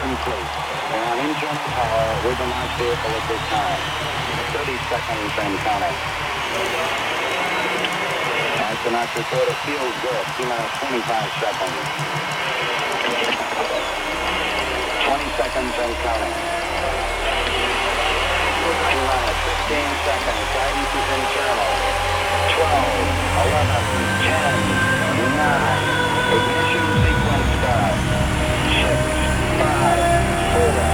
complete. We're on internal power with the launch vehicle at this time. 30 seconds and counting. Astronauts report it feels good. T minus 25 seconds. 20 seconds and counting. T minus 15 seconds. Guidance is internal. 12, 11, 10, 9. Ignition sequence start. Five, four,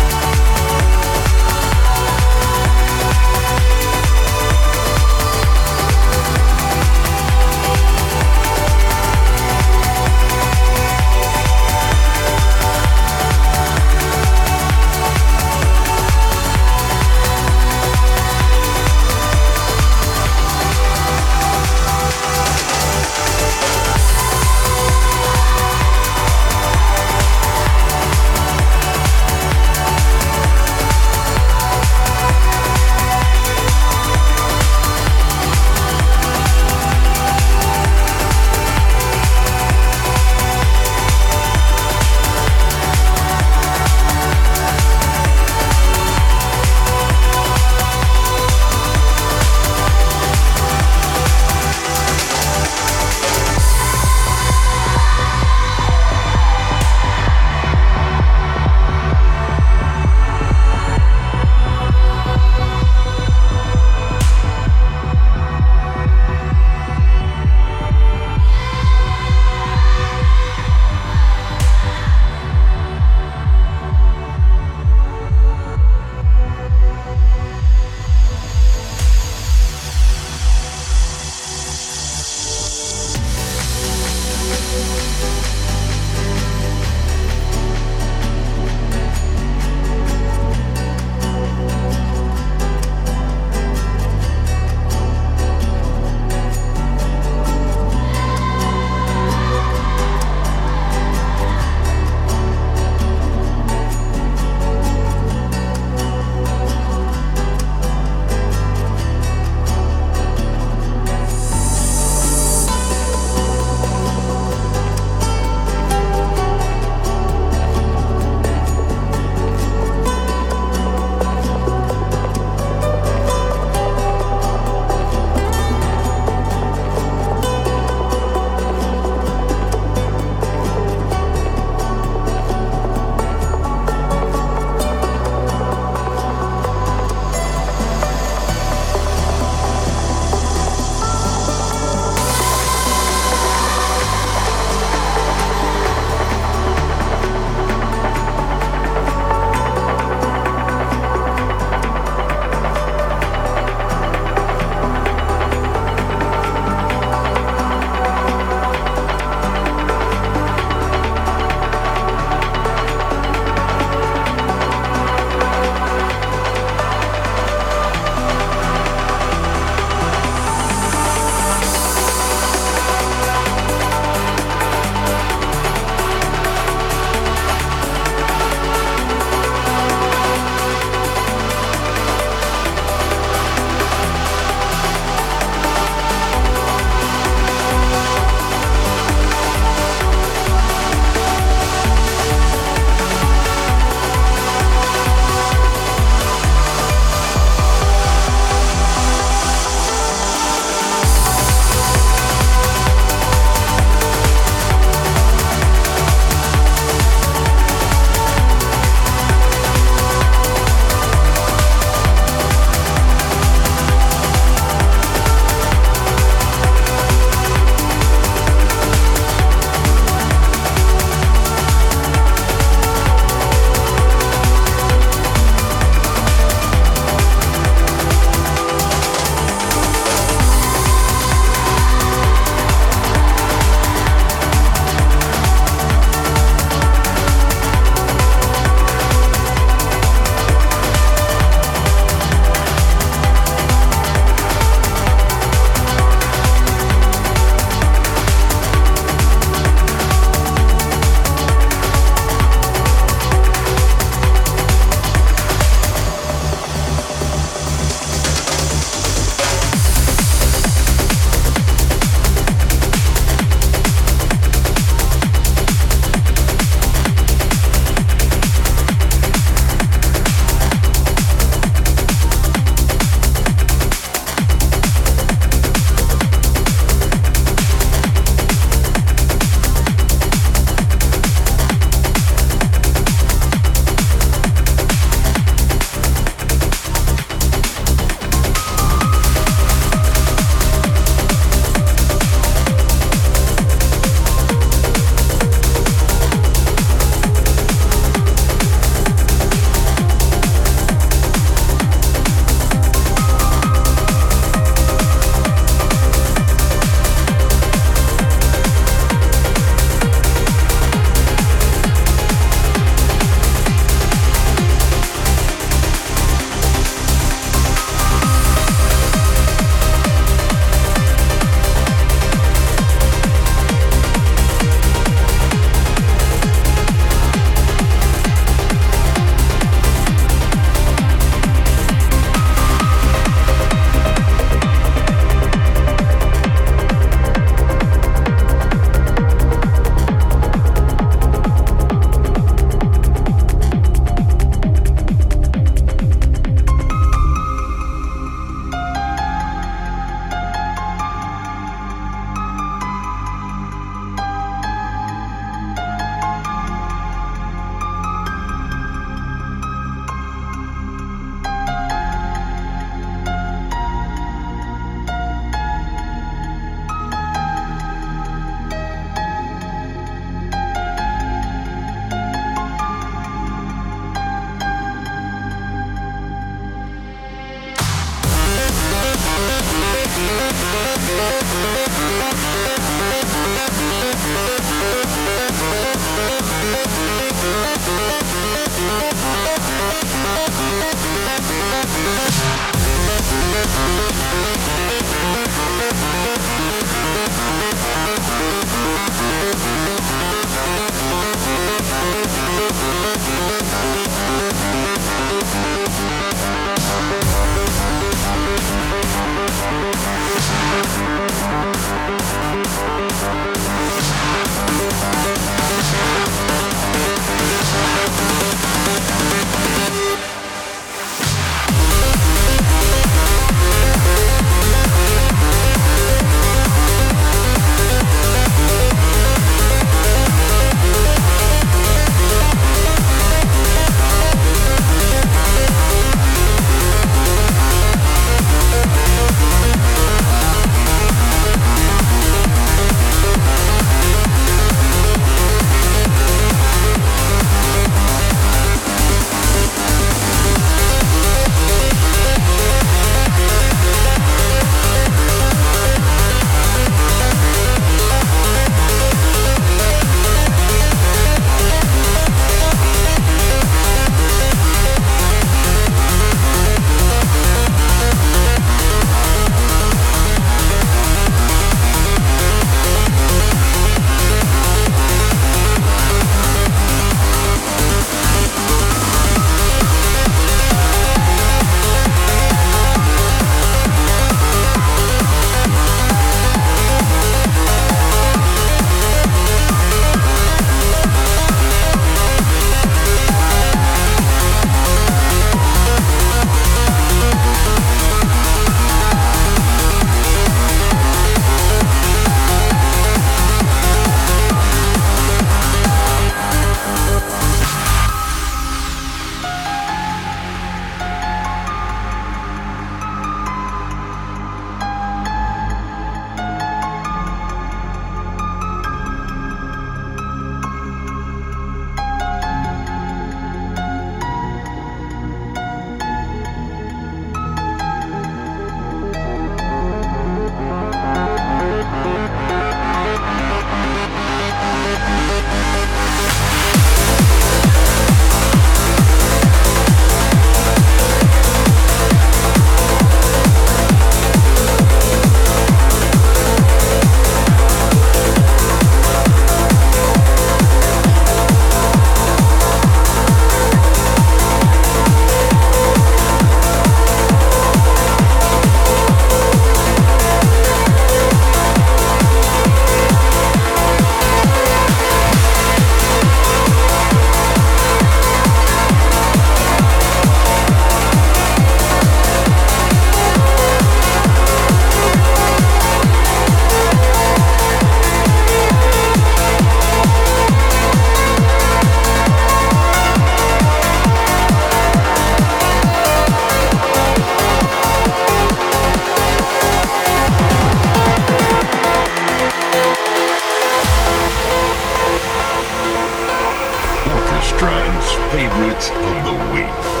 Trance favorite of the week.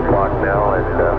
O'clock now at uh,